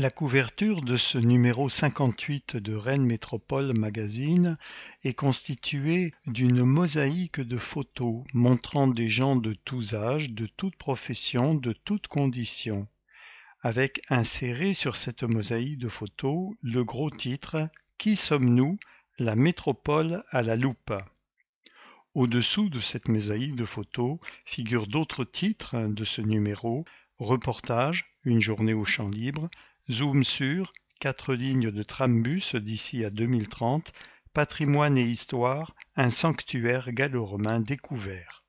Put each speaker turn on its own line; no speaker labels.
La couverture de ce numéro 58 de Rennes Métropole Magazine est constituée d'une mosaïque de photos montrant des gens de tous âges, de toutes professions, de toutes conditions, avec inséré sur cette mosaïque de photos le gros titre Qui sommes-nous? La métropole à la loupe. Au-dessous de cette mosaïque de photos figurent d'autres titres de ce numéro. Reportage, une journée au champ libre, Zoom sur, quatre lignes de trambus d'ici à 2030, Patrimoine et histoire, un sanctuaire gallo-romain découvert.